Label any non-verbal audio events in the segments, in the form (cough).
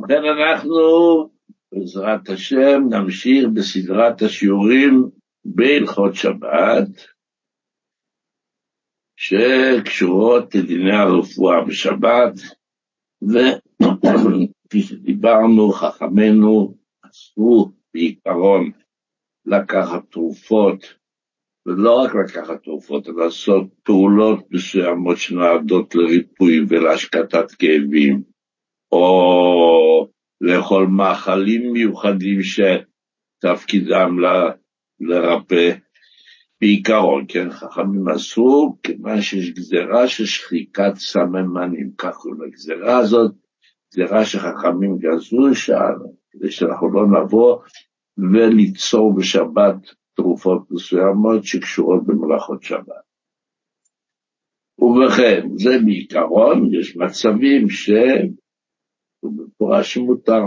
ובכן אנחנו, בעזרת השם, נמשיך בסדרת השיעורים בהלכות שבת, שקשורות לדיני הרפואה בשבת, וכפי שדיברנו, חכמינו אסרו בעיקרון לקחת תרופות, ולא רק לקחת תרופות, אלא לעשות פעולות מסוימות שנועדות לריפוי ולהשקטת כאבים, או לאכול מאכלים מיוחדים שתפקידם ל, לרפא. בעיקרון, כן, חכמים עשו, כיוון שיש גזירה של שחיקת סממנים, כך קוראים לגזירה הזאת, גזירה שחכמים גזרו שם, כדי שאנחנו לא נבוא וליצור בשבת תרופות מסוימות שקשורות במלאכות שבת. ובכן, זה בעיקרון, יש מצבים ש... במפורש שמותר.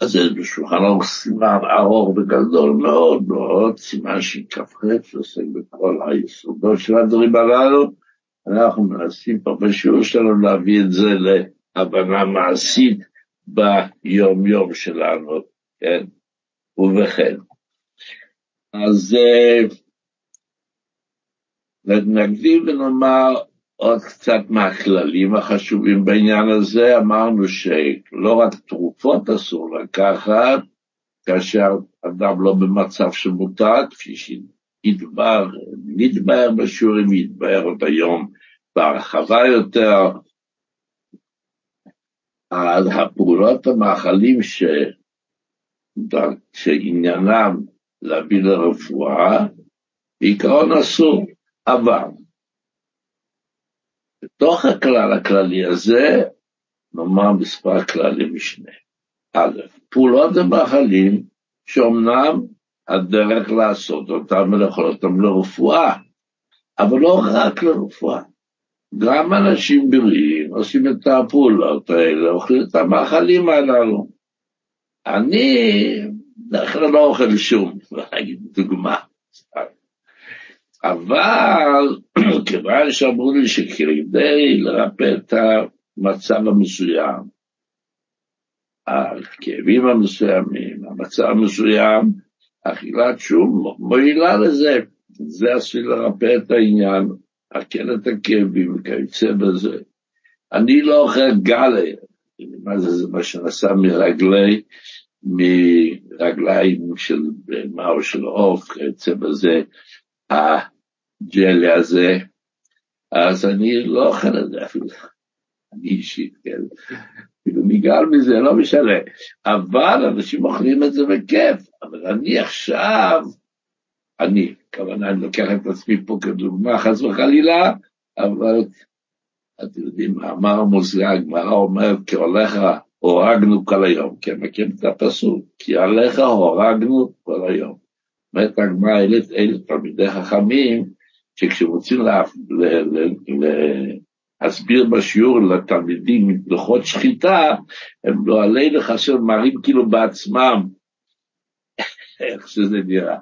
אז זה בשולחן ערוך סימן ארוך וגדול מאוד מאוד, סימן שכ"ח שעוסק בכל היסודות של הדברים הללו. אנחנו מנסים פה בשיעור שלנו להביא את זה להבנה מעשית ביום יום שלנו, כן? ובכן. אז נקדים ונאמר עוד קצת מהכללים החשובים בעניין הזה, אמרנו שלא רק תרופות אסור לקחת, כאשר אדם לא במצב שמותר, כפי שיתבר, נתבהר בשיעורים, יתבהר עוד היום בהרחבה יותר, על הפעולות המאכלים ש... שעניינם להביא לרפואה, בעיקרון אסור, אבל בתוך הכלל הכללי הזה, נאמר מספר כללי משנה. א', פעולות ומאכלים שאומנם הדרך לעשות אותם ולאכול אותם לרפואה, אבל לא רק לרפואה. גם אנשים בריאים עושים את הפעולות האלה, אוכלים את המאכלים הללו. אני בדרך כלל לא אוכל שום, (laughs) נגיד דוגמה. אבל (clears throat) כיוון שאמרו לי שכדי לרפא את המצב המסוים, הכאבים המסוימים, המצב המסוים, אכילת שום מועילה לזה, זה עשוי לרפא את העניין, הקל את הכאבים וכיוצא בזה. אני לא אוכל גלה, מה זה, זה מה שנעשה מרגלי, מרגליים של בהמה או של עוף, כיוצא בזה, הג'לי הזה, אז אני לא אוכל את זה אפילו, אני אישית, כן, אפילו נגעל מזה, לא משנה, אבל אנשים אוכלים את זה בכיף, אבל אני עכשיו, אני, כוונה, אני לוקח את עצמי פה כדוגמה, חס וחלילה, אבל אתם יודעים, מאמר מוזג, הגמרא אומרת, כהולך הורגנו כל היום, כן, מכיר את הפסוק, כי עליך הורגנו כל היום. אומרת הגמרא, אלה תלמידי חכמים, שכשרוצים להסביר בשיעור לתלמידים לוחות שחיטה, הם לא עלי לחסר מראים כאילו בעצמם (laughs) איך שזה נראה,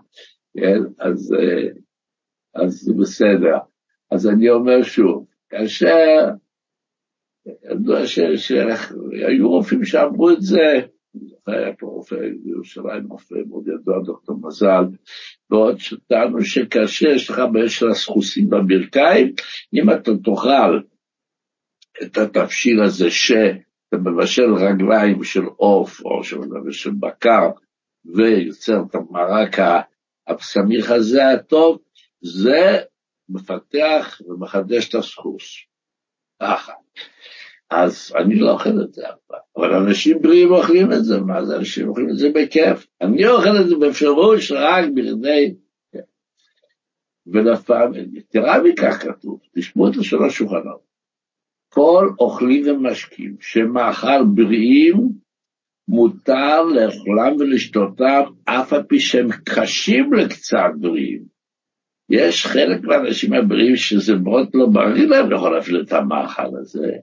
כן? אז, אז זה בסדר. אז אני אומר שוב, כאשר ידוע שהיו רופאים שאמרו את זה, היה פה רופא בירושלים, רופא מאוד ידוע, דוקטור מזל, ועוד שטענו שכאשר יש לך בעיה של הסחוסים בברכיים, אם אתה תאכל את התבשיל הזה שאתה מבשל רגליים של עוף או של בקר, ויוצר את המרק הבשמיך הזה הטוב, זה מפתח ומחדש את הסחוס. ככה. אז אני לא אוכל את זה אף פעם, אבל אנשים בריאים אוכלים את זה, מה זה אנשים אוכלים את זה בכיף? אני אוכל את זה בפירוש רק בכדי... ולפעם, יתרה מכך כתוב, תשמעו את לשון השולחנות, כל אוכלים ומשקים שמאכל בריאים, מותר לאכולם ולשתותם, אף על פי שהם קשים לקצת בריאים. יש חלק מהאנשים הבריאים שזה מאוד לא בריא להם לאכול אפילו את המאכל הזה.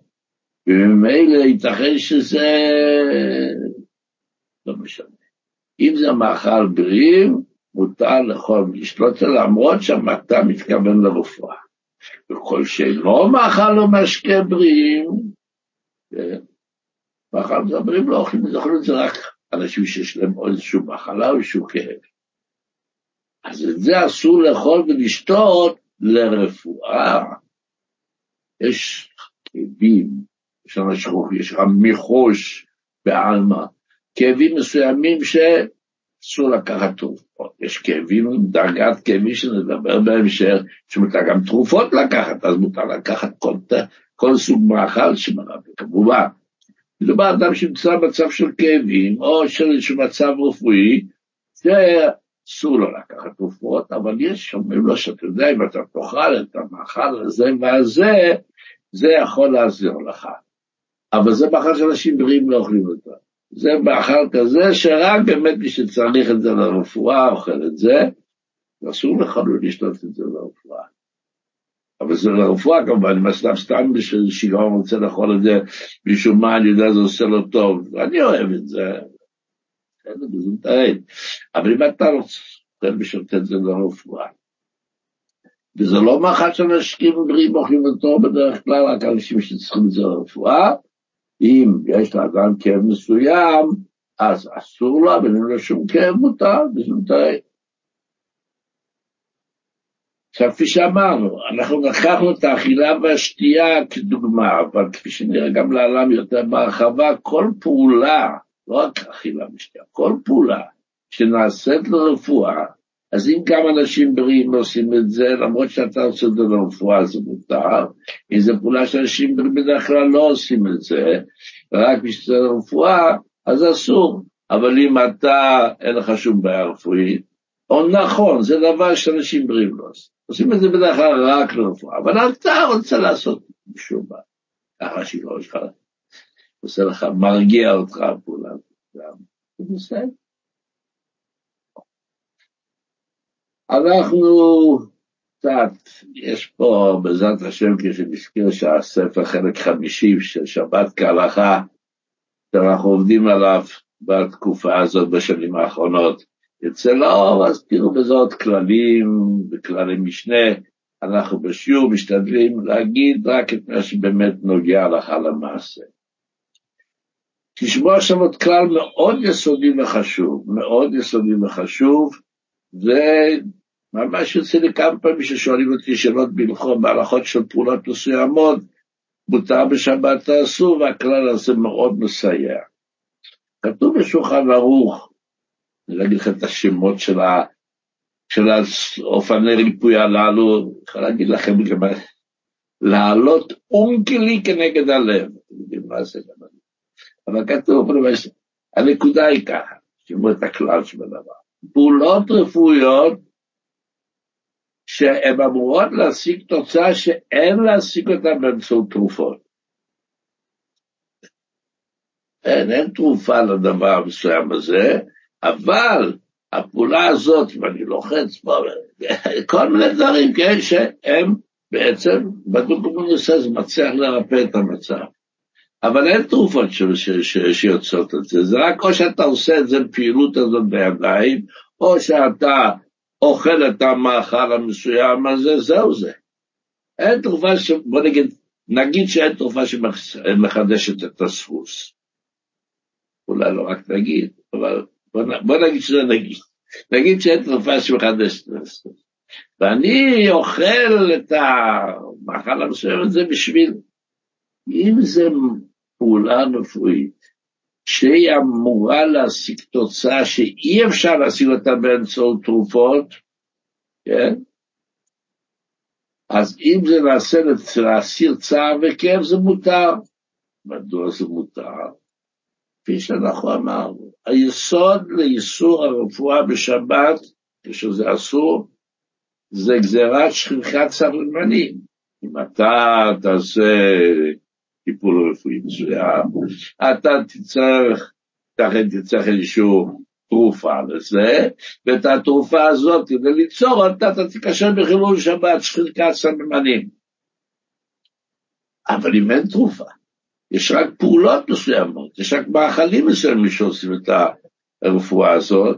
וממילא ייתכן שזה לא משנה. אם זה מאכל בריאים, מותר לאכול ולשתות למרות שהמטה מתכוון לרפואה. וכל שאינו מאכל או משקה בריאים? מאכל מדברים לא אוכלים, אוכלים את זה רק אנשים שיש להם איזושהי מחלה או איזשהו כאב. אז את זה אסור לאכול ולשתות לרפואה. יש כאבים, יש אנשים, יש רמיחוש בעלמא, כאבים מסוימים שאסור לקחת תרופות. יש כאבים, דרגת כאבים שנדבר בהמשך, שמותר גם תרופות לקחת, אז מותר לקחת כל, כל סוג מאכל שמרבי, כמובן. מדובר אדם שנמצא במצב של כאבים, או של איזשהו מצב רפואי, שאסור לו לקחת תרופות, אבל יש שאומרים לו שאתה יודע, אם אתה תאכל את המאכל הזה והזה, זה יכול לעזור לך. אבל זה מאכל שאנשים בריאים לא אוכלים אותו. זה מאכל כזה שרק באמת מי שצריך את זה לרפואה אוכל את זה, ואסור לך לא לשתות את זה לרפואה. אבל זה לרפואה כמובן, אם הסתם סתם בשביל שיגעון רוצה לאכול את זה, משום מה אני יודע זה עושה לו טוב, אני אוהב את זה, בסדר, זה מתעד. אבל אם אתה רוצה בשביל לתת את זה לרפואה, וזה לא מאכל שאנשים בריאים אוכלים אותו בדרך כלל, רק אנשים שצריכים את זה לרפואה, אם יש לאדם כאב מסוים, אז אסור לו, אבל אם לא שום כאב מותר, מתעד. עכשיו, כפי שאמרנו, אנחנו לקחנו את האכילה והשתייה כדוגמה, אבל כפי שנראה גם לעולם יותר בהרחבה, כל פעולה, לא רק אכילה ושתייה, כל פעולה שנעשית לרפואה, אז אם גם אנשים בריאים עושים את זה, למרות שאתה עושה את זה לרפואה זה מותר, אם זו פעולה שאנשים בריאים בדרך כלל לא עושים את זה, רק בשביל לרפואה, אז אסור. אבל אם אתה, אין לך שום בעיה רפואית, או נכון, זה דבר שאנשים בריאים לא עושים. עושים את זה בדרך כלל רק לרפואה, אבל אתה רוצה לעשות משום מה, ככה שהיא שלך, עושה לך, מרגיע אותך הפעולה, זה בסדר. אנחנו קצת, יש פה בעזרת השם כשנזכיר שהספר חלק חמישי של שבת כהלכה, שאנחנו עובדים עליו בתקופה הזאת בשנים האחרונות, יוצא לאור, אז תראו עוד כללים וכללי משנה. אנחנו בשיעור משתדלים להגיד רק את מה שבאמת נוגע הלכה למעשה. תשמעו עכשיו עוד כלל מאוד יסודי וחשוב, מאוד יסודי וחשוב, וממש יוצא לי כמה פעמים ששואלים אותי שאלות בהלכות, בהלכות של פעולות מסוימות, מותר בשבת תעשו, והכלל הזה מאוד מסייע. כתוב בשולחן ערוך, אני לא אגיד לכם את השמות של, ה, של האופני ריפוי הללו, אני יכול להגיד לכם גם לעלות אונקלי כנגד הלב. אתם יודעים מה זה גם אבל כתוב, הנקודה היא ככה, שימו את הכלל של הדבר. פעולות רפואיות שהן אמורות להשיג תוצאה שאין להשיג אותה באמצעות תרופות. אין, אין תרופה לדבר המסוים הזה, אבל הפעולה הזאת, ואני לוחץ פה, (laughs) כל מיני דברים, כן, שהם בעצם, בדוקומנוסה זה מצליח לרפא את המצב. אבל אין תרופות ש, ש, ש, שיוצאות את זה, זה רק או שאתה עושה את זה בפעילות הזאת בידיים, או שאתה אוכל את המאכל המסוים הזה, זהו זה. אין תרופה ש... בוא נגיד, נגיד שאין תרופה שמחדשת את הספוס. אולי לא רק נגיד, אבל בוא, נגיד שזה נגיד. נגיד שאין תרופה שמחדשת את הספוס. ואני אוכל את המאכל המסוים הזה בשביל, אם זה פעולה רפואית, שהיא אמורה להשיג תוצאה שאי אפשר להשיג אותה באמצעות תרופות, כן? אז אם זה נעשה להסיר צער וכאב זה מותר. מדוע זה מותר? כפי שאנחנו אמרנו, היסוד לאיסור הרפואה בשבת, כשזה אסור, זה גזירת שכחת סבלמנים. אם אתה תעשה טיפול רפואי מסוים, אתה תצטרך, תכף תצטרך איזשהו תרופה לזה, ואת התרופה הזאת, כדי ליצור אתה תקשר בחילול שבת, שחיקת סממנים. אבל אם אין תרופה, יש רק פעולות מסוימות, יש רק מאכלים מסוימים שעושים את הרפואה הזאת,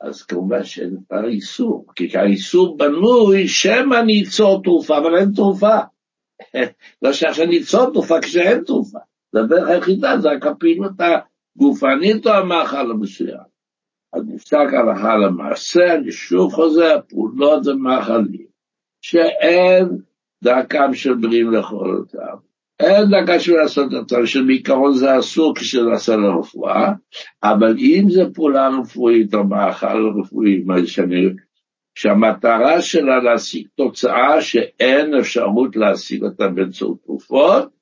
אז כמובן שאין את האיסור, כי האיסור בנוי שמא אני אצור תרופה, אבל אין תרופה. (laughs) לא שעכשיו ניצור תרופה כשאין תרופה, הדרך היחידה זה רק הפעילות הגופנית או המאכל המסוים. אז נפסק הלכה למעשה, אני שוב חוזר, פעולות זה מאכלים, שאין דרכם של בריאים לאכול אותם. אין דקה של לעשות אותם, שבעיקרון זה אסור כשנעשה לרפואה, אבל אם זה פעולה רפואית או מאכל רפואי, מה שאני שהמטרה שלה להשיג תוצאה שאין אפשרות להשיג אותה באמצעות תרופות,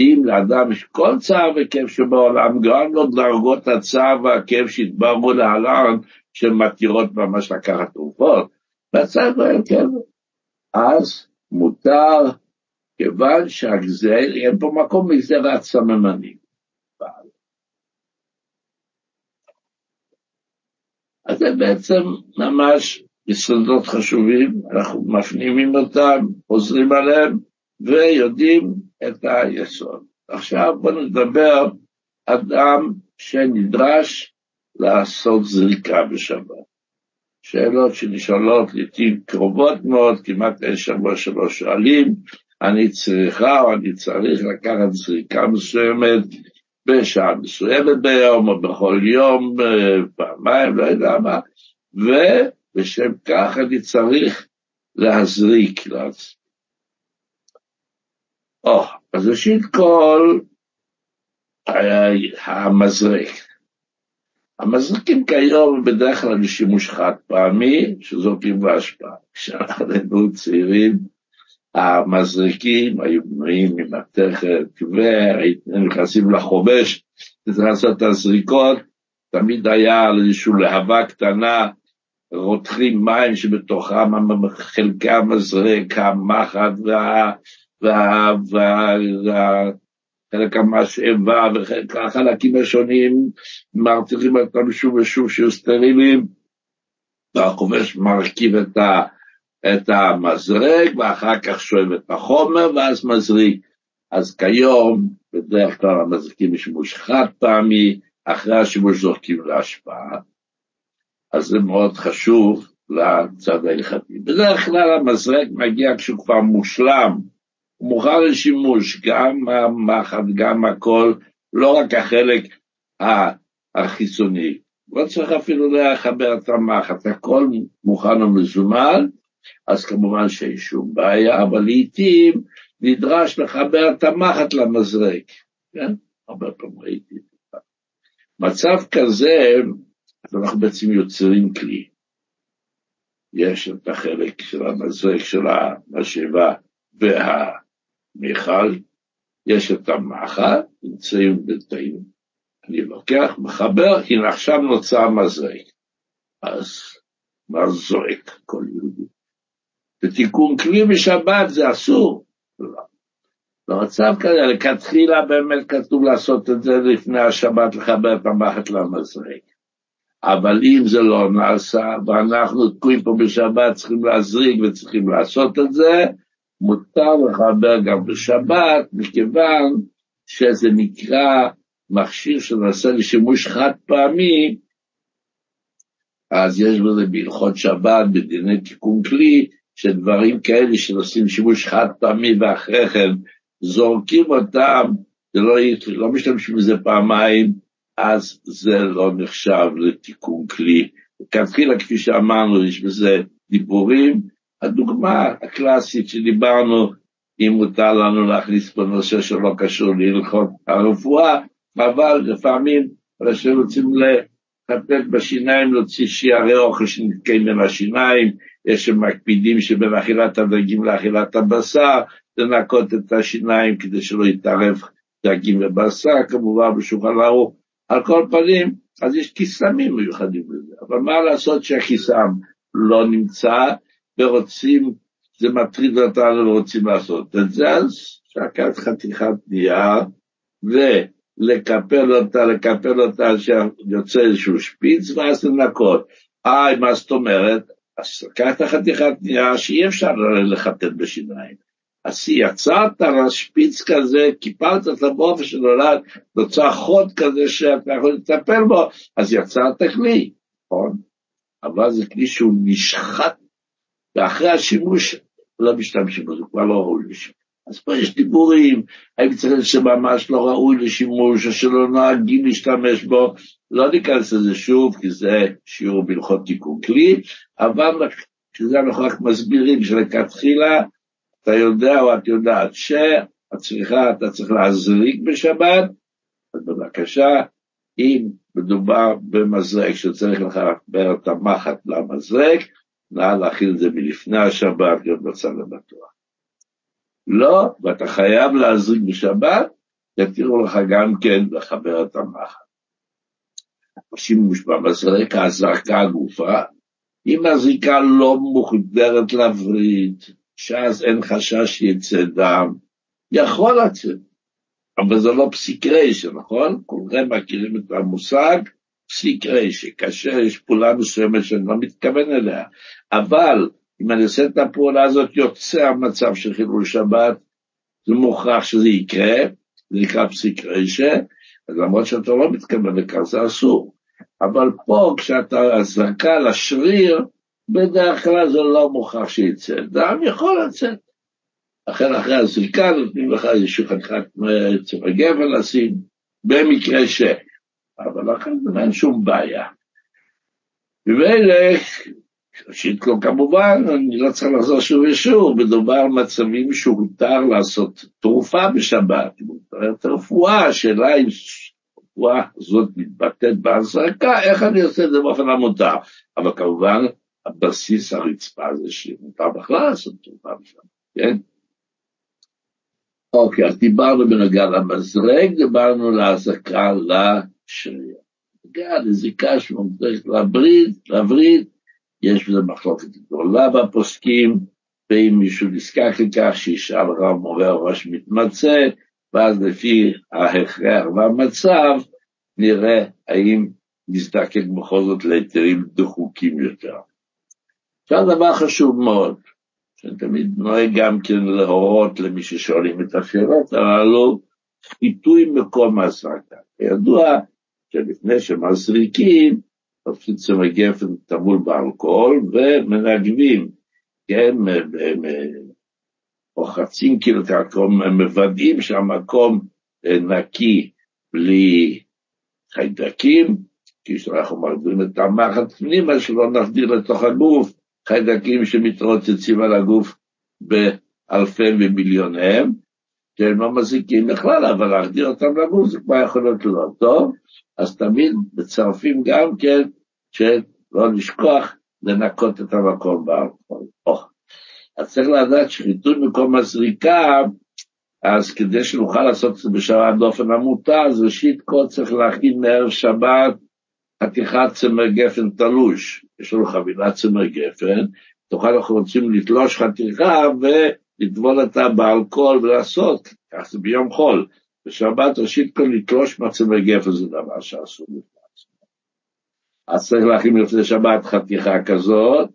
אם לאדם יש כל צער וכאב שבעולם, גם לא דרגות הצער והכאב שהתבררו להלן, שמתירות ממש לקחת תרופות, בצד לא אין כאב. אז מותר, כיוון שהגזר, אין פה מקום מגזירת סממנים. אז זה בעצם ממש יסודות חשובים, אנחנו מפנימים אותם, חוזרים עליהם, ויודעים את היסוד. עכשיו בואו נדבר אדם שנדרש לעשות זריקה בשבת. שאלות שנשאלות לעתים קרובות מאוד, כמעט אין שבוע שלא שואלים, אני צריכה או אני צריך לקחת זריקה מסוימת בשעה מסוימת ביום או בכל יום, אה, פעמיים, לא יודע מה, ו... ושם כך אני צריך להזריק לעצמי. או, אז ראשית כל, המזרק. המזרקים כיום בדרך כלל לשימוש חד פעמי, שזורקים בהשפעה. כשאנחנו צעירים, המזרקים היו בנויים ממתכת, והיינו נכנסים לחובש, צריך לעשות את הזריקות, תמיד היה איזושהי להבה קטנה, רותחים מים שבתוכם חלקי המזרק, המחט והחלק המשאבה וחלק החלקים השונים מרתיחים אותם שוב ושוב שיהיו סטרילים והחובש מרכיב את, ה, את המזרק ואחר כך שואב את החומר ואז מזריק. אז כיום בדרך כלל המזריקים בשימוש חד פעמי, אחרי השימוש זורקים להשפעה. אז זה מאוד חשוב לצד ההלכתי. בדרך כלל המזרק מגיע כשהוא כבר מושלם, הוא מוכן לשימוש, גם המחט, גם הכל, לא רק החלק החיצוני. לא צריך אפילו לחבר את המחט, הכל מוכן ומזומן, אז כמובן שאין שום בעיה, אבל לעיתים נדרש לחבר את המחט למזרק, כן? הרבה פעמים ראיתי את זה. מצב כזה, אז אנחנו בעצם יוצרים כלי. יש את החלק של המזרק של המשאבה והמיכל, יש את המאכל, נמצאים בתאים. אני לוקח, מחבר, הנה עכשיו נוצר מזרק. אז מה זועק כל יהודי? בתיקון כלי בשבת זה אסור. לא. במצב כזה, לכתחילה באמת כתוב לעשות את זה לפני השבת, לחבר את המחט למזרק. אבל אם זה לא נעשה, ואנחנו תקועים פה בשבת, צריכים להזריק וצריכים לעשות את זה, מותר לחבר גם בשבת, מכיוון שזה נקרא מכשיר שנעשה לשימוש חד פעמי, אז יש בזה בהלכות שבת, בדיני תיקון כלי, שדברים כאלה שנעשים שימוש חד פעמי ואחרי כן זורקים אותם, לא, לא משתמשים בזה פעמיים, אז זה לא נחשב לתיקון כלי. כתחילה, כפי שאמרנו, יש בזה דיבורים. הדוגמה הקלאסית שדיברנו, אם מותר לנו להכניס פה נושא שלא קשור להלכות הרפואה, אבל לפעמים אנשים רוצים לחטט בשיניים, להוציא שיערי אוכל שנתקעים בין השיניים, יש שמקפידים שבין אכילת הדגים לאכילת הבשר, לנקות את השיניים כדי שלא יתערב דגים ובשר, כמובן בשולחן ערוך. על כל פנים, אז יש קיסמים מיוחדים לזה, אבל מה לעשות שהקיסם לא נמצא ורוצים, זה מטריד אותנו ורוצים לעשות את זה, אז שקעת חתיכת נייר ולקפל אותה, לקפל אותה שיוצא איזשהו שפיץ ואז לנקות. אה, מה זאת אומרת? אז לקחת חתיכת נייר שאי אפשר לחטט בשיניים. אז יצרת רשפיץ כזה, קיפלת את הבופר שנולד, נוצר חוד כזה שאתה יכול לטפל בו, אז יצרת כלי, נכון? אבל זה כלי שהוא נשחט, ואחרי השימוש לא משתמשים בו, זה כבר לא ראוי לשימוש. אז פה יש דיבורים, האם צריך שממש לא ראוי לשימוש, או שלא נוהגים להשתמש בו, לא ניכנס לזה שוב, כי זה שיעור בהלכות תיקון כלי, אבל כשזה אנחנו רק מסבירים שלכתחילה, אתה יודע או את יודעת שאת צריכה, אתה צריך להזריק בשבת, אז בבקשה, אם מדובר במזרק שצריך לחבר את המחט למזרק, נא להכיל את זה מלפני השבת, להיות בצד הבטוח. לא, ואתה חייב להזריק בשבת, יתירו לך גם כן לחבר את המחט. השימוש במזרק, ההזרקה הגופה, אם הזריקה לא מוחדרת לווריד, שאז אין חשש שיצא דם, יכול לצאת, אבל זה לא פסיק רשע, נכון? כולכם מכירים את המושג פסיק רשע, כאשר יש פעולה מסוימת שאני לא מתכוון אליה, אבל אם אני עושה את הפעולה הזאת, יוצא המצב של חילול שבת, זה מוכרח שזה יקרה, זה נקרא פסיק רשע, למרות שאתה לא מתכוון לכך, זה אסור. אבל פה, כשאתה זרקה לשריר, בדרך כלל זה לא מוכרח שיצא. דם יכול לצאת. לכן אחרי הזריקה נותנים לך איזושהי חתיכת צבע גבל לשים, במקרה ש... אבל לכן אין שום בעיה. ומילא, ראשית כל כמובן, אני לא צריך לחזור שוב ושוב, מדובר על מצבים שהותר לעשות תרופה בשבת, מתארת רפואה, השאלה אם הרפואה הזאת מתבטאת בהזרקה, איך אני עושה את זה באופן המותר. אבל כמובן, הבסיס הרצפה זה שמותר בכלל לעשות תרופה בשבת, כן? אוקיי, אז דיברנו בנוגע למזרק, דיברנו להזרקה לשריר. בנוגע לזיקה שמוגדרת לברית, לברית, יש בזה מחלוקת גדולה בפוסקים, ואם מישהו נזקק לכך, שישאל רב מורה או ראש מתמצא, ואז לפי ההכרח והמצב, נראה האם נזדקק בכל זאת להיתרים דחוקים יותר. עכשיו דבר חשוב מאוד, שאני תמיד נוהג גם כן להורות למי ששואלים את השאלות הללו, חיטוי מקום ההזרקה. כידוע שלפני שמזריקים, תופסים צמר גפן טמול באלכוהול ומנגבים, כן, רוחצים כאילו את המקום, מוודאים שהמקום נקי בלי חיידקים, כי כשאנחנו מגדירים את המחט פנימה, שלא נחדיר לתוך הגוף חיידקים שמתרוצצים על הגוף באלפי ומיליוניהם, שהם לא מזיקים בכלל, אבל להחדיר אותם לגוף זה כבר יכול להיות לא טוב, אז תמיד מצרפים גם כן, שלא לשכוח לנקות את המקום באלכוהול. אז צריך לדעת שחיתות מקום הזריקה, אז כדי שנוכל לעשות את זה בשבת באופן המותר, אז ראשית כל צריך להכין מערב שבת חתיכת צמר גפן תלוש. יש לנו חבילת צמר גפן, תוכל אנחנו רוצים לתלוש חתיכה ולטבול אותה באלכוהול ולעשות, כך זה ביום חול. בשבת ראשית כל לתלוש מהצמר גפן זה דבר שאסור לפני אז צריך להכין לפני שבת חתיכה כזאת,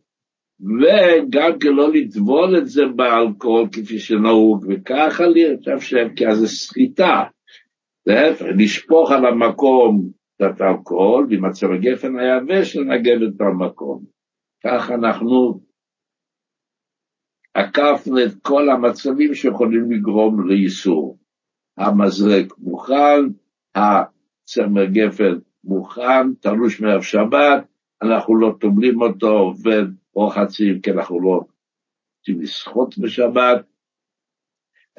וגם כן לא לטבול את זה באלכוהול כפי שנהוג, וככה להתאפשר, כי אז זה סחיטה. להפך, לשפוך על המקום את האלכוהול, ועם הצבע גפן היבש לנגב את המקום. כך אנחנו עקפנו את כל המצבים שיכולים לגרום לאיסור. המזרק מוכן, הצמר גפן מוכן, תלוש מערב שבת, אנחנו לא טובלים אותו ורוחצים, כי אנחנו לא רוצים לשחות בשבת,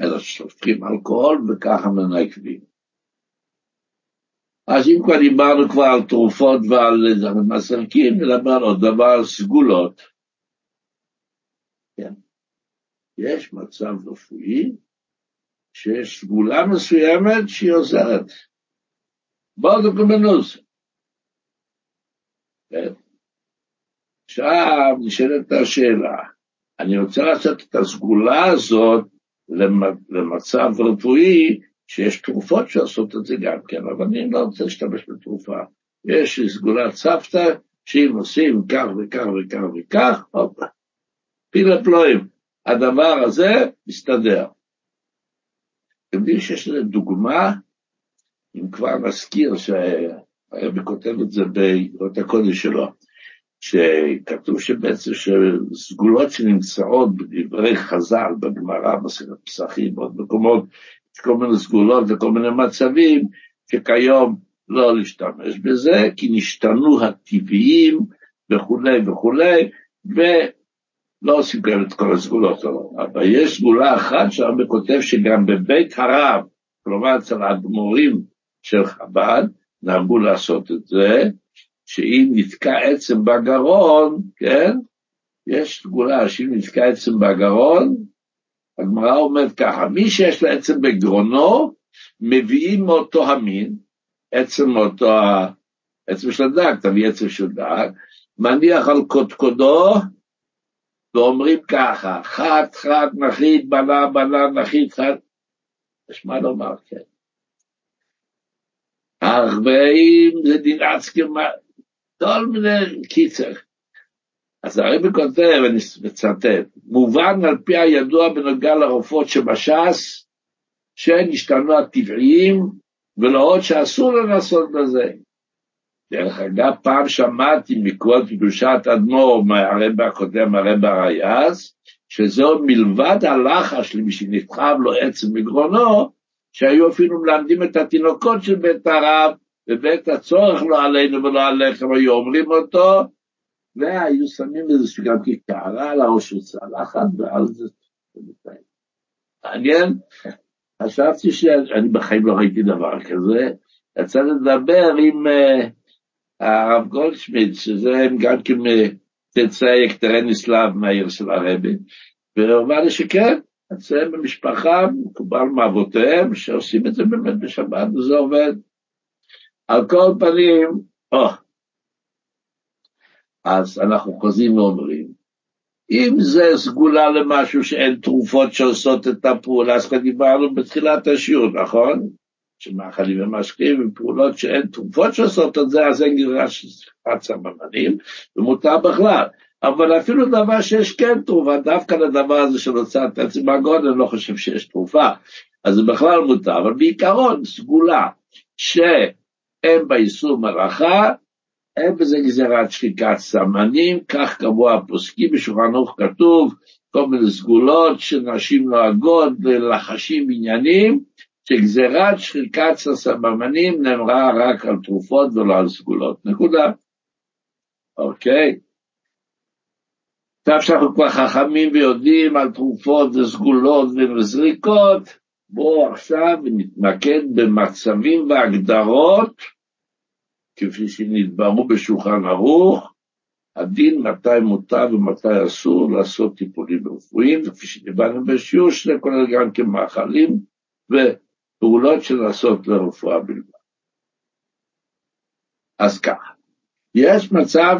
אלא שופכים אלכוהול וככה מנקבים. אז אם כבר דיברנו כבר על תרופות ועל מסרקים, נדבר עוד דבר, על סגולות. כן. יש מצב רפואי שיש סגולה מסוימת שהיא עוזרת. בואו דוקומנוס. כן. עכשיו נשאלת השאלה, אני רוצה לעשות את הסגולה הזאת למצב רפואי שיש תרופות שעושות את זה גם כן, אבל אני לא רוצה להשתמש בתרופה. יש סגולת סבתא, שאם עושים כך וכך וכך וכך, הופה, פילה פלואים. הדבר הזה מסתדר. אתם יודעים שיש לזה דוגמה, אם כבר נזכיר שהיה בכותב את זה בירות הקודש שלו, שכתוב שבעצם שסגולות שנמצאות בדברי חז"ל, בגמרא, בסרט פסחים, בעוד מקומות, יש כל מיני סגולות וכל מיני מצבים, שכיום לא להשתמש בזה, כי נשתנו הטבעיים וכולי וכולי, ולא עושים כאלה את כל הסגולות האלה. אבל יש סגולה אחת שהרבה כותב שגם בבית הרב, כלומר אצל האדמו"רים של חב"ד, נהגו לעשות את זה, שאם נתקע עצם בגרון, כן, יש סגולה שאם נתקע עצם בגרון, הגמרא אומרת ככה, מי שיש לו עצם בגרונו, מביאים מאותו המין, עצם מאותו, עצם של הדג, תביא עצם של דג, מניח על קודקודו, ואומרים ככה, חד חד נחית, בנה בנה נחית חד, יש מה לומר, כן. ארבעים זה דין עצקמה, כל מיני קיצר. אז הרבי כותב, אני מצטט, מובן על פי הידוע בנוגע לרופאות שבש"ס, שנשתנו הטבעיים, ולעוד שאסור לנסות בזה. דרך אגב, פעם שמעתי מקוות קדושת אדמו"ר מהרבי הקודם, הרבי הרייס, שזהו מלבד הלחש למי שנתחב לו עצם מגרונו, שהיו אפילו מלמדים את התינוקות של בית הרב, ובית הצורך לא עלינו ולא עליכם, היו אומרים אותו, והיו שמים איזשהו גם כקערה על הראש של צלחת, ועל זה... מעניין, חשבתי שאני בחיים לא ראיתי דבר כזה, יצא לדבר עם uh, הרב גולדשמיד, שזה גם כן תצאי יקטרניסלב מהעיר של הרבי, והוא אמר לי שכן, אצלם במשפחה מקובל מאבותיהם שעושים את זה באמת בשבת וזה עובד. על כל פנים, או, אז אנחנו חוזרים ואומרים, אם זה סגולה למשהו שאין תרופות שעושות את הפעולה, אז דיברנו בתחילת השיעור, נכון? שמאכלים ומשקיעים ופעולות שאין תרופות שעושות את זה, אז אין גזרה של שכחת סממנים, ומותר בכלל. אבל אפילו דבר שיש כן תרופה, דווקא לדבר הזה של הוצאת עצם מהגודל, אני לא חושב שיש תרופה, אז זה בכלל מותר, אבל בעיקרון סגולה שאין בה איסור מלאכה, אין בזה גזירת שחיקת סמנים, כך קבוע הפוסקים, בשולחן ערוך כתוב כל מיני סגולות שנשים נוהגות ללחשים עניינים, שגזירת שחיקת הסממנים נאמרה רק על תרופות ולא על סגולות. נקודה. אוקיי. עכשיו שאנחנו כבר חכמים ויודעים על תרופות וסגולות וזריקות, בואו עכשיו נתמקד במצבים והגדרות, כפי שנתבררו בשולחן ערוך, הדין מתי מותר ומתי אסור לעשות טיפולים רפואיים, וכפי שדיברנו בשיעור, שזה כולל גם כמאכלים ופעולות שנעשות לרפואה בלבד. אז ככה, יש מצב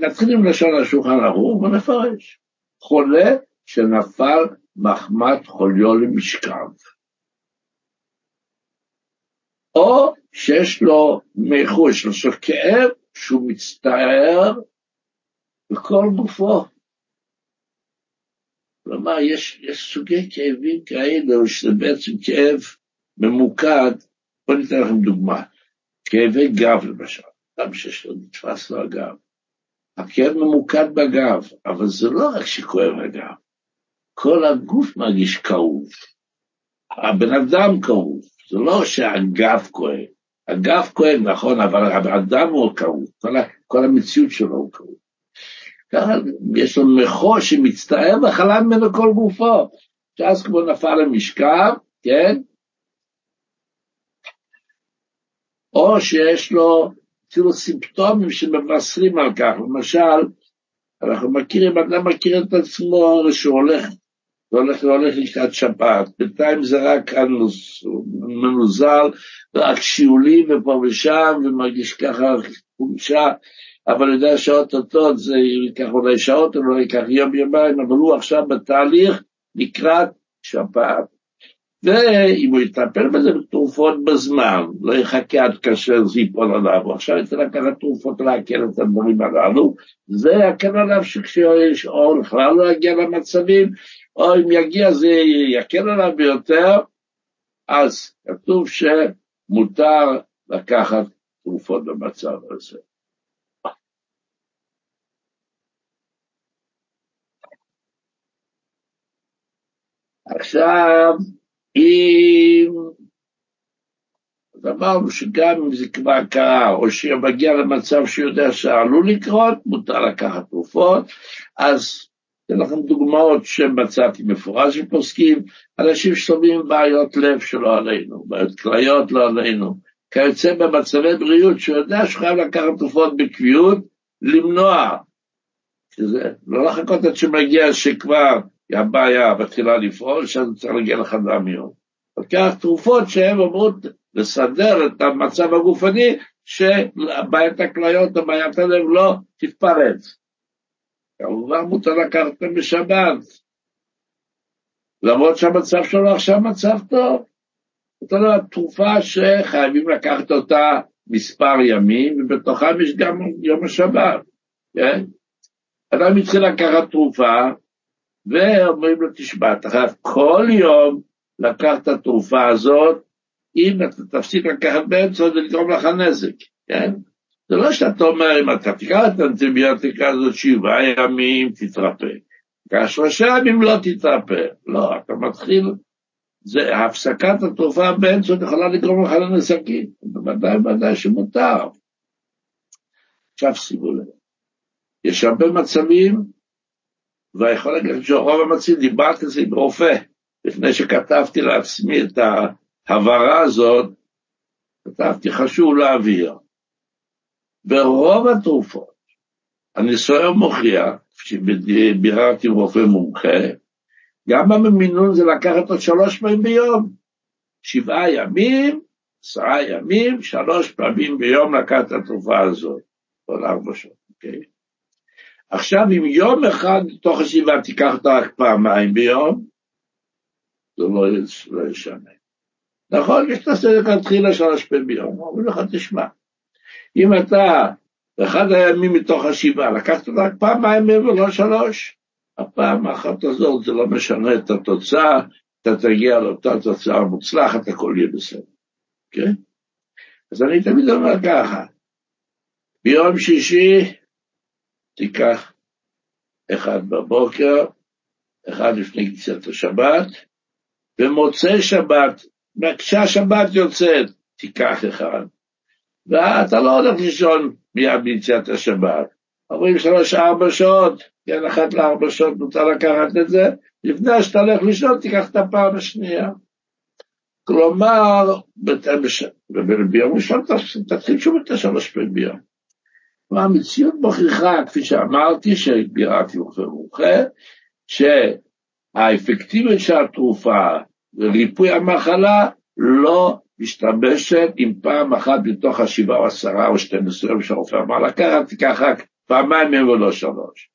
נתחיל עם לשון השולחן ערוך ונפרש. חולה שנפל מחמת חוליו למשכב, או שיש לו מיחור, יש לו כאב שהוא מצטער בכל גופו. כלומר, יש, יש סוגי כאבים כאלו שזה בעצם כאב ממוקד. בואו ניתן לכם דוגמה. כאבי גב למשל, אדם שיש לו נתפס לו הגב, הכאב ממוקד בגב, אבל זה לא רק שכואב הגב, כל הגוף מרגיש כאוב. הבן אדם כאוב, זה לא שהגב כואב. הגב כואב, נכון, אבל הבן אדם הוא כאוב, כל, כל המציאות שלו הוא כאוב. ככה יש לו מחו שמצטער וחלה ממנו כל גופו, שאז כמו נפל למשכב, כן? או שיש לו אפילו סימפטומים שמבשרים על כך. למשל, אנחנו מכירים, אדם מכיר את עצמו שהוא הולך, והולך והולך לקראת שבת, בינתיים זה רק מנוזל, רק שיעולים ופה ושם, ומרגיש ככה חולשה, אבל יודע שאו-טו-טו זה ייקח אולי שעות, אולי ייקח יום יומיים, אבל הוא עכשיו בתהליך לקראת שבת. ואם הוא יטפל בזה בתרופות בזמן, לא יחכה עד כאשר זה ייפול עליו, הוא עכשיו יצא לקחת תרופות להקל את הדברים הללו, זה יקל עליו שכשיש או בכלל לא יגיע למצבים, או אם יגיע זה יקל עליו ביותר, אז כתוב שמותר לקחת תרופות במצב הזה. עכשיו, אם... אז אמרנו שגם אם זה כבר קרה, או שמגיע למצב שהוא יודע שעלול לקרות, מותר לקחת תרופות, אז אתן לכם דוגמאות שמצאתי מפורש שפוסקים, אנשים שסובלים בעיות לב שלא עלינו, בעיות כליות לא עלינו, כיוצא במצבי בריאות שהוא יודע שהוא חייב לקחת תרופות בקביעות, למנוע, שזה לא לחכות עד שמגיע שכבר הבעיה מתחילה לפעול, שאז צריך להגיע לחדר מיון. לקח תרופות שהן אמורות לסדר את המצב הגופני, שבעיית הכליות או בעיית הלב לא תתפרץ. כמובן מותר לקחת אותם בשבת, למרות שהמצב שלו עכשיו מצב טוב. זאת אומרת, תרופה שחייבים לקחת אותה מספר ימים, ובתוכם יש גם יום השבת, כן? אדם התחיל לקחת תרופה, ואומרים לו, תשמע, אתה חייב כל יום לקחת את התרופה הזאת, אם אתה תפסיק לקחת באמצע, זה לגרום לך נזק, כן? זה לא שאתה אומר, אם אתה תקרא את האנטיביוטיקה הזאת שבעה ימים, תתרפא. תקרא שלושה ימים לא תתרפא. לא, אתה מתחיל, זה, הפסקת התרופה באמצע יכולה לגרום לך לנזקים. בוודאי ובוודאי שמותר. עכשיו שימו לב, יש הרבה מצבים, ויכול להגיד שרוב המצבים, דיברתי על זה עם רופא, לפני שכתבתי לעצמי את ההבהרה הזאת, כתבתי חשוב להעביר. ברוב התרופות, הניסיון מוכיח, שביררתי עם רופא מומחה, גם המינון זה לקחת עוד שלוש פעמים ביום. שבעה ימים, עשרה ימים, שלוש פעמים ביום לקחת את התרופה הזאת, עוד ארבע שעות, אוקיי? עכשיו, אם יום אחד תוך השבעה תיקח אותה רק פעמיים ביום, זה לא, ישנה. נכון, יש את הסדר כתחילה שלוש פעמים ביום, אומרים לך, תשמע, אם אתה באחד הימים מתוך השבעה לקחת רק פעמיים ולא שלוש, הפעם האחת הזאת זה לא משנה את התוצאה, אתה תגיע לאותה תוצאה מוצלחת, הכל יהיה בסדר, כן? אז אני תמיד אומר ככה, ביום שישי תיקח אחד בבוקר, אחד לפני קציעת השבת, במוצאי שבת, כשהשבת יוצאת, תיקח אחד, ואתה לא הולך לישון מיד ביציאת השבת. אומרים שלוש-ארבע שעות, כן, אחת לארבע שעות מותר לקחת את זה, לפני שאתה הולך לישון תיקח את הפעם השנייה. כלומר, ביום ראשון תתחיל שוב את השלוש פעמים ביום. המציאות מוכיחה, כפי שאמרתי, שביררתי רופא מומחה, שהאפקטיביות של התרופה וריפוי המחלה לא משתמשת עם פעם אחת מתוך השבעה או עשרה או שתים עשרה שהרופא אמר לקחת, תיקח רק פעמיים מהם ולא שלוש.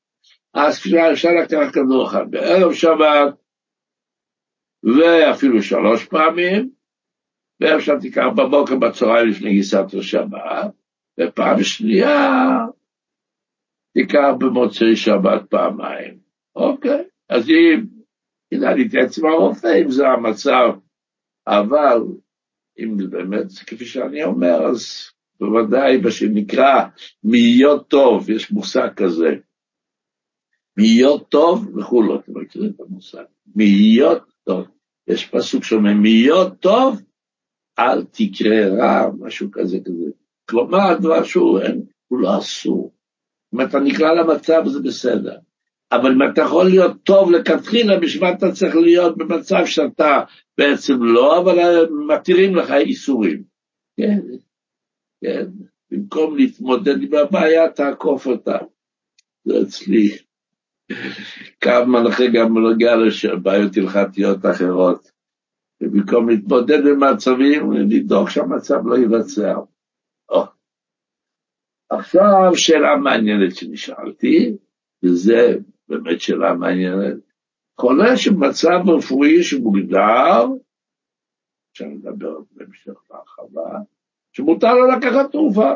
אז אפשר לקחת כדור אחד בערב שבת, ואפילו שלוש פעמים, ואפשר תיקח בבוקר בצהריים לפני גיסת השבת, ופעם שנייה תיקח במוצאי שבת פעמיים. אוקיי, אז אם, כדאי להתייעץ עם הרופא אם זה המצב, אבל אם באמת, כפי שאני אומר, אז בוודאי מה שנקרא מאיות טוב, יש מושג כזה. מאיות טוב וכולו, אתם מכירים את המושג. מאיות טוב. יש פסוק שאומר, מאיות טוב, אל תקרה רע, משהו כזה כזה. כלומר, הדבר שהוא אין, הוא לא אסור. אם אתה נקרא למצב זה בסדר. אבל אם אתה יכול להיות טוב לכתחילה, בשביל מה אתה צריך להיות במצב שאתה בעצם לא, אבל מתירים לך איסורים. כן, כן. במקום להתמודד עם הבעיה, תעקוף אותה. זה אצלי. כמה אחרי גם בנוגע לבעיות הלכתיות אחרות. ובמקום להתמודד במצבים, לדאוג שהמצב לא ייווצר. עכשיו, שאלה מעניינת שנשאלתי, וזה באמת שאלה מעניינת. חולה שבמצב רפואי שמוגדר, אפשר לדבר בהמשך בהרחבה, שמותר לו לקחת תרופה,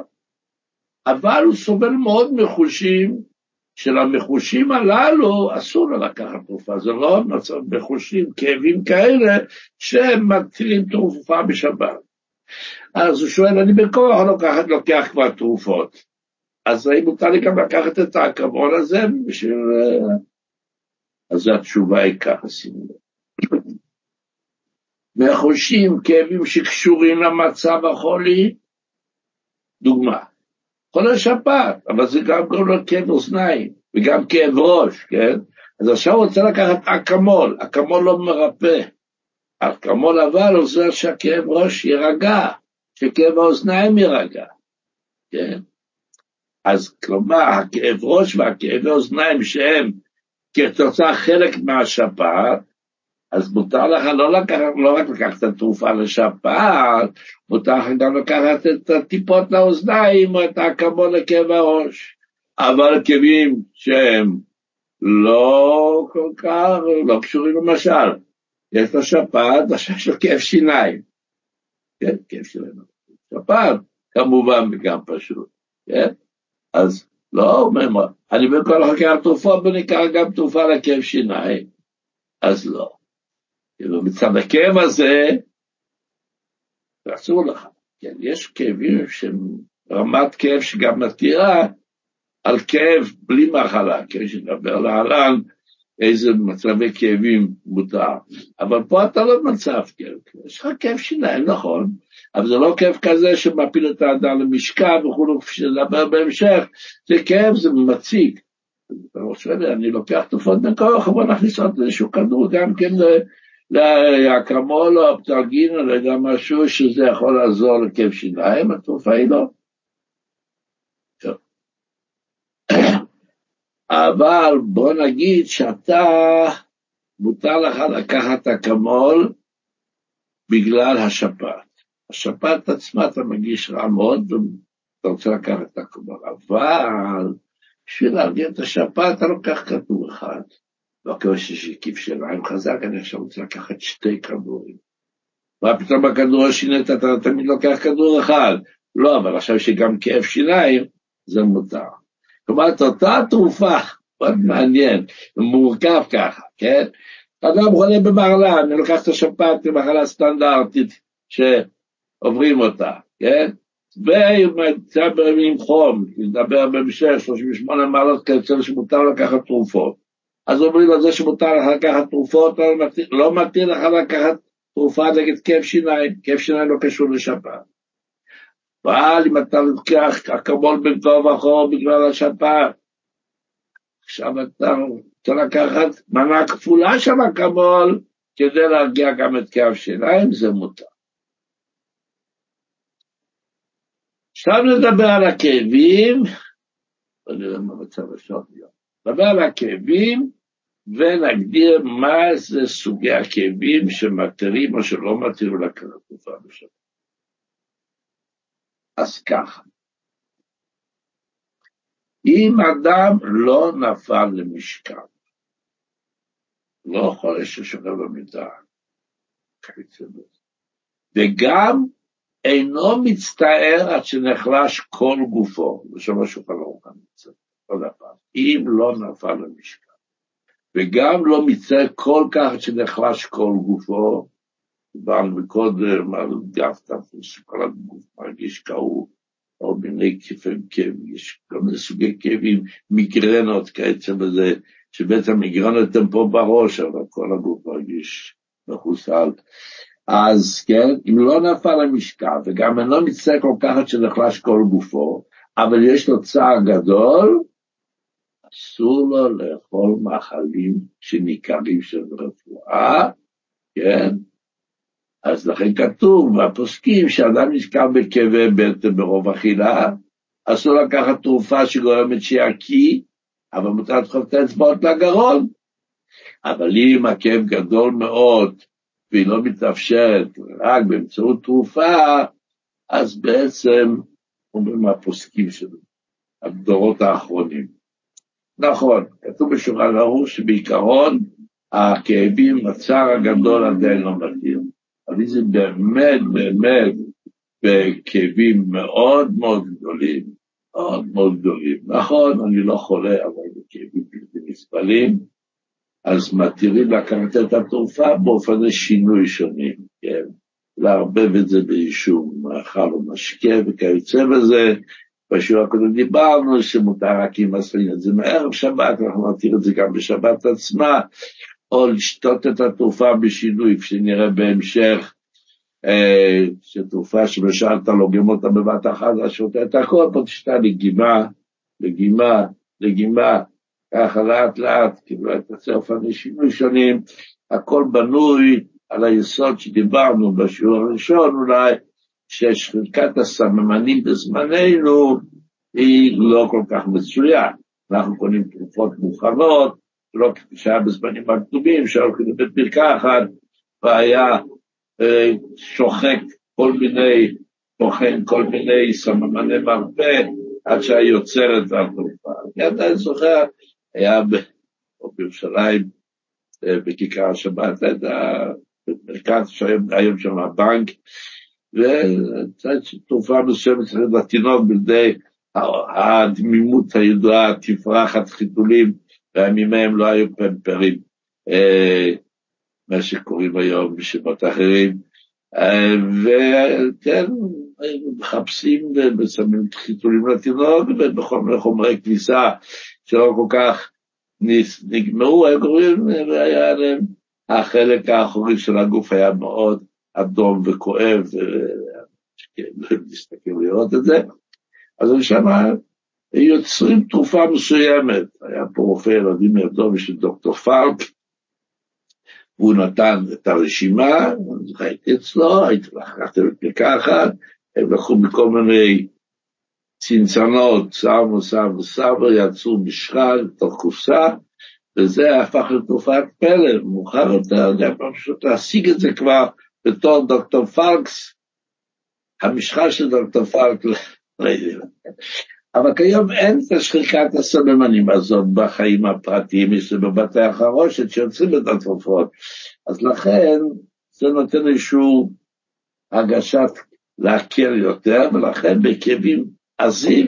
אבל הוא סובל מאוד מחושים, של המחושים הללו אסור לו לקחת תרופה, זה לא מצב מחושים, כאבים כאלה, שהם מתחילים תרופה בשבת. אז הוא שואל, אני בכוח לוקח, לוקח כבר תרופות, אז האם מותר לי גם לקחת את האקמול הזה בשביל... אז התשובה היא ככה, שימו לב. מחושים כאבים שקשורים למצב החולי, דוגמה, חולה שפעת, אבל זה גם גורם לו כאב אוזניים וגם כאב ראש, כן? אז עכשיו הוא רוצה לקחת אקמול, אקמול לא מרפא, אקמול אבל עוזר שהכאב ראש יירגע, שכאב האוזניים יירגע, כן? אז כלומר, הכאב ראש והכאבי אוזניים שהם כתוצאה חלק מהשפעת, אז מותר לך לא, לקחת, לא רק לקחת את התרופה לשפעת, מותר לך גם לקחת את הטיפות לאוזניים או את האקמול לכאב הראש. אבל כאבים שהם לא כל כך, לא קשורים למשל, יש לו שפעת, עכשיו יש לו כאב שיניים. כן, כאב שיניים. שפעת, כמובן, גם פשוט, כן? אז לא אומר, אני בכל חקירת תרופות וניקח גם תרופה לכאב שיניים, אז לא. כאילו מצד הכאב הזה, אסור לך. כן, יש כאבים שהם רמת כאב שגם מתירה על כאב בלי מחלה, כאב שנדבר להלן, איזה מצבי כאבים מותר. אבל פה אתה לא במצב כאב, יש לך כאב שיניים, נכון, אבל זה לא כאב כזה שמפיל את האדם למשכב וכו', כפי שנדבר בהמשך, זה כאב, זה מציג. אני לוקח תרופות בין כוח, אבל נכניס עוד איזשהו כדור גם כן לאקמול או אפטרגין או לא משהו שזה יכול לעזור לכאב שיניים, התרופה היא לא. אבל בוא נגיד שאתה, מותר לך לקחת אקמול בגלל השפעת. השפעת עצמה אתה מגיש רע מאוד ואתה רוצה לקחת את אקמול, אבל בשביל להרגיע את השפעת אתה לוקח כדור אחד. לי כיף שלהם חזק, אני עכשיו רוצה לקחת שתי כדורים. מה פתאום בכדור השני אתה תמיד לוקח כדור אחד? לא, אבל עכשיו שגם כאב שיניים, זה מותר. כלומר, את אותה תרופה, מאוד מעניין, מורכב ככה, כן? אדם חולה במחלה, אני לוקח את השפעת כמחלה סטנדרטית שעוברים אותה, כן? ונמצא עם חום, נדבר בהמשך, 38 מעלות כיוצא שמותר לקחת תרופות. אז אומרים על זה שמותר לך לקחת תרופות, לא מתיר לך לקחת תרופה נגד כאב שיניים, כאב שיניים לא קשור לשפעת. אבל אם אתה לוקח אקמול בין כה וכה בגלל השפעת, עכשיו אתה רוצה לקחת מנה כפולה של אקמול כדי להרגיע גם את כאב שיניים, זה מותר. עכשיו נדבר על הכאבים, בוא נראה מה מצב השעות היום. נדבר על הכאבים ונגדיר מה זה סוגי הכאבים שמתירים או שלא מתירים לקראת תקופה בשבת. אז ככה, אם אדם לא נפל למשכב, לא חולה ששוכב במיטה, וגם אינו מצטער עד שנחלש כל גופו, ושם השולחן ערוך המצב, עוד פעם, אם לא נפל למשכב, וגם לא מצטער כל כך עד שנחלש כל גופו, דיברנו מקודם על גב תפוס, שכל הגוף מרגיש כאוב, או מיני כאב, יש כל מיני סוגי כאבים, מיגרנות כעצם בזה, שבעצם מיגרנות הם פה בראש, אבל כל הגוף מרגיש מחוסל. אז כן, אם לא נפל המשקל, וגם אני לא מצטער כל כך עד שנחלש כל גופו, אבל יש לו צער גדול, אסור לו לאכול מאכלים שניכרים של רפואה, כן? אז לכן כתוב בפוסקים שאדם נזכר בכאבי בטן ברוב אכילה, אסור לקחת תרופה שגורמת שיקיא, אבל מותר לדחוף את האצבעות לגרון. אבל אם הכאב גדול מאוד והיא לא מתאפשרת רק באמצעות תרופה, אז בעצם אומרים הפוסקים שלו, הדורות האחרונים. נכון, כתוב בשולחן ערוך שבעיקרון הכאבים, הצער הגדול עדיין לא מתאים. אבל זה באמת באמת בכאבים מאוד מאוד גדולים, מאוד מאוד גדולים. נכון, אני לא חולה, אבל בכאבים בלתי נסבלים, אז מתירים לקחת את התרופה באופן שינוי שונים, כן? לערבב את זה באישור מאכל או משקה וכיוצא בזה. בשיעור הקודם דיברנו שמותר רק עם הסלין את זה מערב שבת, אנחנו נתיר את זה גם בשבת עצמה, או לשתות את התרופה בשינוי, כפי שנראה בהמשך, אה, שתרופה שלמשל אתה לוגם אותה בבת אחת, אז שותה את הכל, פה תשתה לגימה, לגימה, לגימה, ככה לאט לאט, אתה עושה אופני שינוי שונים, הכל בנוי על היסוד שדיברנו בשיעור הראשון אולי, ששחיקת הסממנים בזמננו היא לא כל כך מצויה. אנחנו קונים תרופות מוכנות, לא כפי שהיה בזמנים הכתובים, שהולכים לבית מרקחת, והיה אה, שוחק כל מיני, טוחן כל מיני סממני מרפא, עד שהיה יוצר את התרופה. אני עדיין זוכר, היה בירושלים, אה, בכיכר השבת, במרכז שהיום שם הבנק, ותרופה מסוימת לתינוק בידי הדמימות הידועה, תפרחת חיתולים, בימים ההם לא היו פמפרים, אה, מה שקוראים היום בשמות אחרים, אה, וכן, מחפשים ושמים חיתולים לתינוק, ובכל מיני חומרי כניסה שלא כל כך נגמרו, היו קוראים, והיה להם, החלק האחורי של הגוף היה מאוד אדום וכואב, להסתכל לראות את זה, אז שם יוצרים תרופה מסוימת. היה פה רופא ילדים ידוע בשביל דוקטור פארק, והוא נתן את הרשימה, הייתי אצלו, הייתי לקחתי ככה, הם לקחו מכל מיני צנצנות, סבא, סבא, סבא, יצאו משחל, תוך קופסה, וזה הפך לתרופת פלא, מאוחר יותר, זה היה פשוט להשיג את זה כבר בתור דוקטור פארקס, המשחה של דוקטור פארק, לא יודע. אבל כיום אין את השחיקת הסממנים הזאת בחיים הפרטיים, יש בבתי החרושת שיוצאים את התרופות. אז לכן זה נותן איזשהו הרגשת להקל יותר, ולכן בכאבים עזים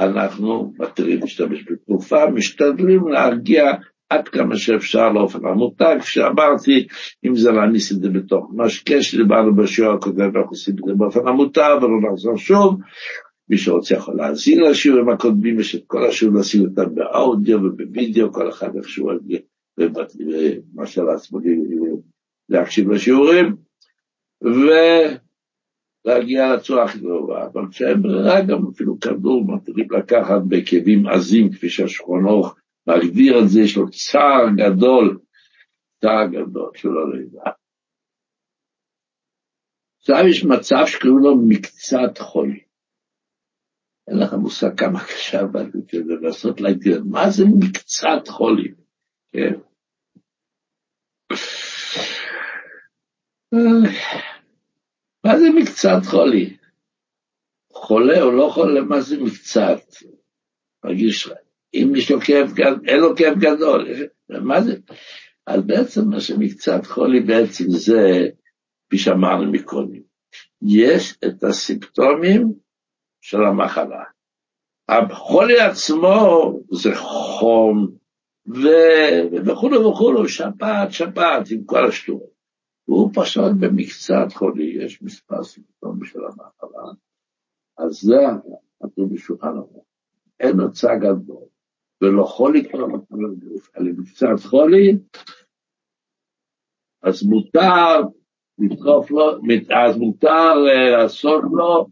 אנחנו מתחילים להשתמש בתרופה, משתדלים להרגיע עד כמה שאפשר לאופן המותג, שאמרתי, אם זה להניס את זה בתוך משקה שדיברנו בשיעור הקודם, אנחנו עושים את זה באופן המותר ולא נחזור שוב. מי שרוצה יכול להאזין לשיעורים הקודמים, יש את כל השיעורים להשיג אותם באודיו ובווידאו, כל אחד איכשהו מה לעצמו להקשיב לשיעורים, ולהגיע לצורה הכי טובה. אבל כשאין ברירה גם אפילו כדור מתחילים לקחת בכאבים עזים, כפי שהשכונוך מגדיר את זה, יש לו צער גדול, צער גדול, שלא נדע. עכשיו יש מצב שקוראים לו מקצת חולי. אין לך מושג כמה קשה עבדתי כדי לעשות להגיד, מה זה מקצת חולי, כן? מה זה מקצת חולי? חולה או לא חולה, מה זה מקצת? מרגיש. אם יש לו כאב גדול, אין לו כאב גדול, מה זה? אז בעצם מה שמקצת חולי בעצם זה, כפי שאמרנו מקודם, יש את הסימפטומים של המחלה. החולי עצמו זה חום וכו' וכו', שפעת, שפעת, עם כל השטויות. והוא פשוט במקצת חולי, יש מספר סימפטומים של המחלה, אז זה כתוב בשולחן ערוך. אין הוצאה גדול. ולא חולי כל המקום לגוף, אלא מקצת חולי, אז מותר לדחוף לו, אז מותר uh, לעשות לו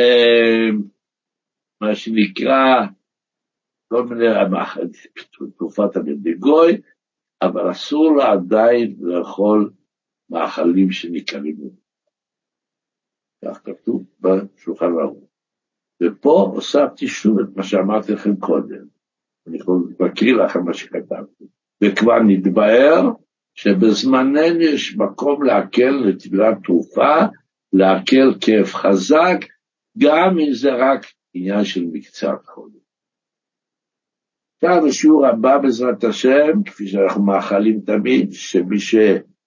uh, מה שנקרא כל מיני תקופת המדיגוי, אבל אסור לו עדיין לאכול מאכלים שנקראים כך כתוב בשולחן ערוך. ופה הוספתי שוב את מה שאמרתי לכם קודם. אני יכול להקריא לכם מה שכתבתי. וכבר נתבהר שבזמננו יש מקום להקל לטבילת תרופה, להקל כאב חזק, גם אם זה רק עניין של מקצת חולים. עכשיו השיעור הבא בעזרת השם, כפי שאנחנו מאחלים תמיד, שמי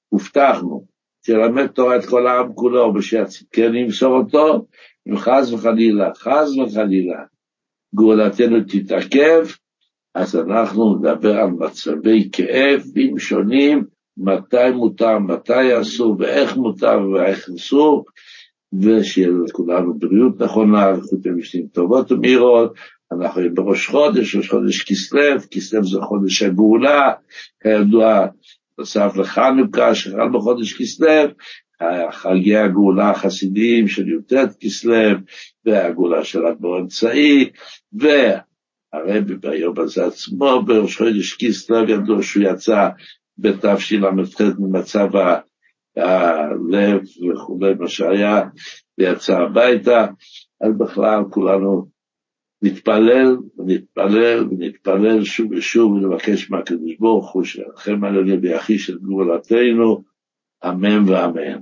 שהובטחנו, שילמד תורה את כל העם כולו, ושכן ימסור אותו, אם חס וחלילה, חס וחלילה, גאולתנו תתעכב, אז אנחנו נדבר על מצבי כאבים שונים, מתי מותר, מתי אסור, ואיך מותר ואיך אסור, ושיהיה לכולנו בריאות נכונה, איכות המשנים טובות ומהירות. אנחנו בראש חודש, ראש חודש כסלו, כסלו זה חודש הגאולה, כידוע נוסף לחנוכה, שחל בחודש כסלו, חגי הגאולה החסידיים של י"ט כסלו, והגאולה של אדמו"ר אמצעי, והרבי ביום הזה עצמו, בראש חודש כסלו, ידוע שהוא יצא בתשל"ח ממצב הלב וכולי, מה שהיה, ויצא הביתה, אז בכלל כולנו נתפלל ונתפלל ונתפלל שוב ושוב ונבקש מהקדוש ברוך הוא שירחם עלינו ויחיש את גבולתנו, אמן ואמן.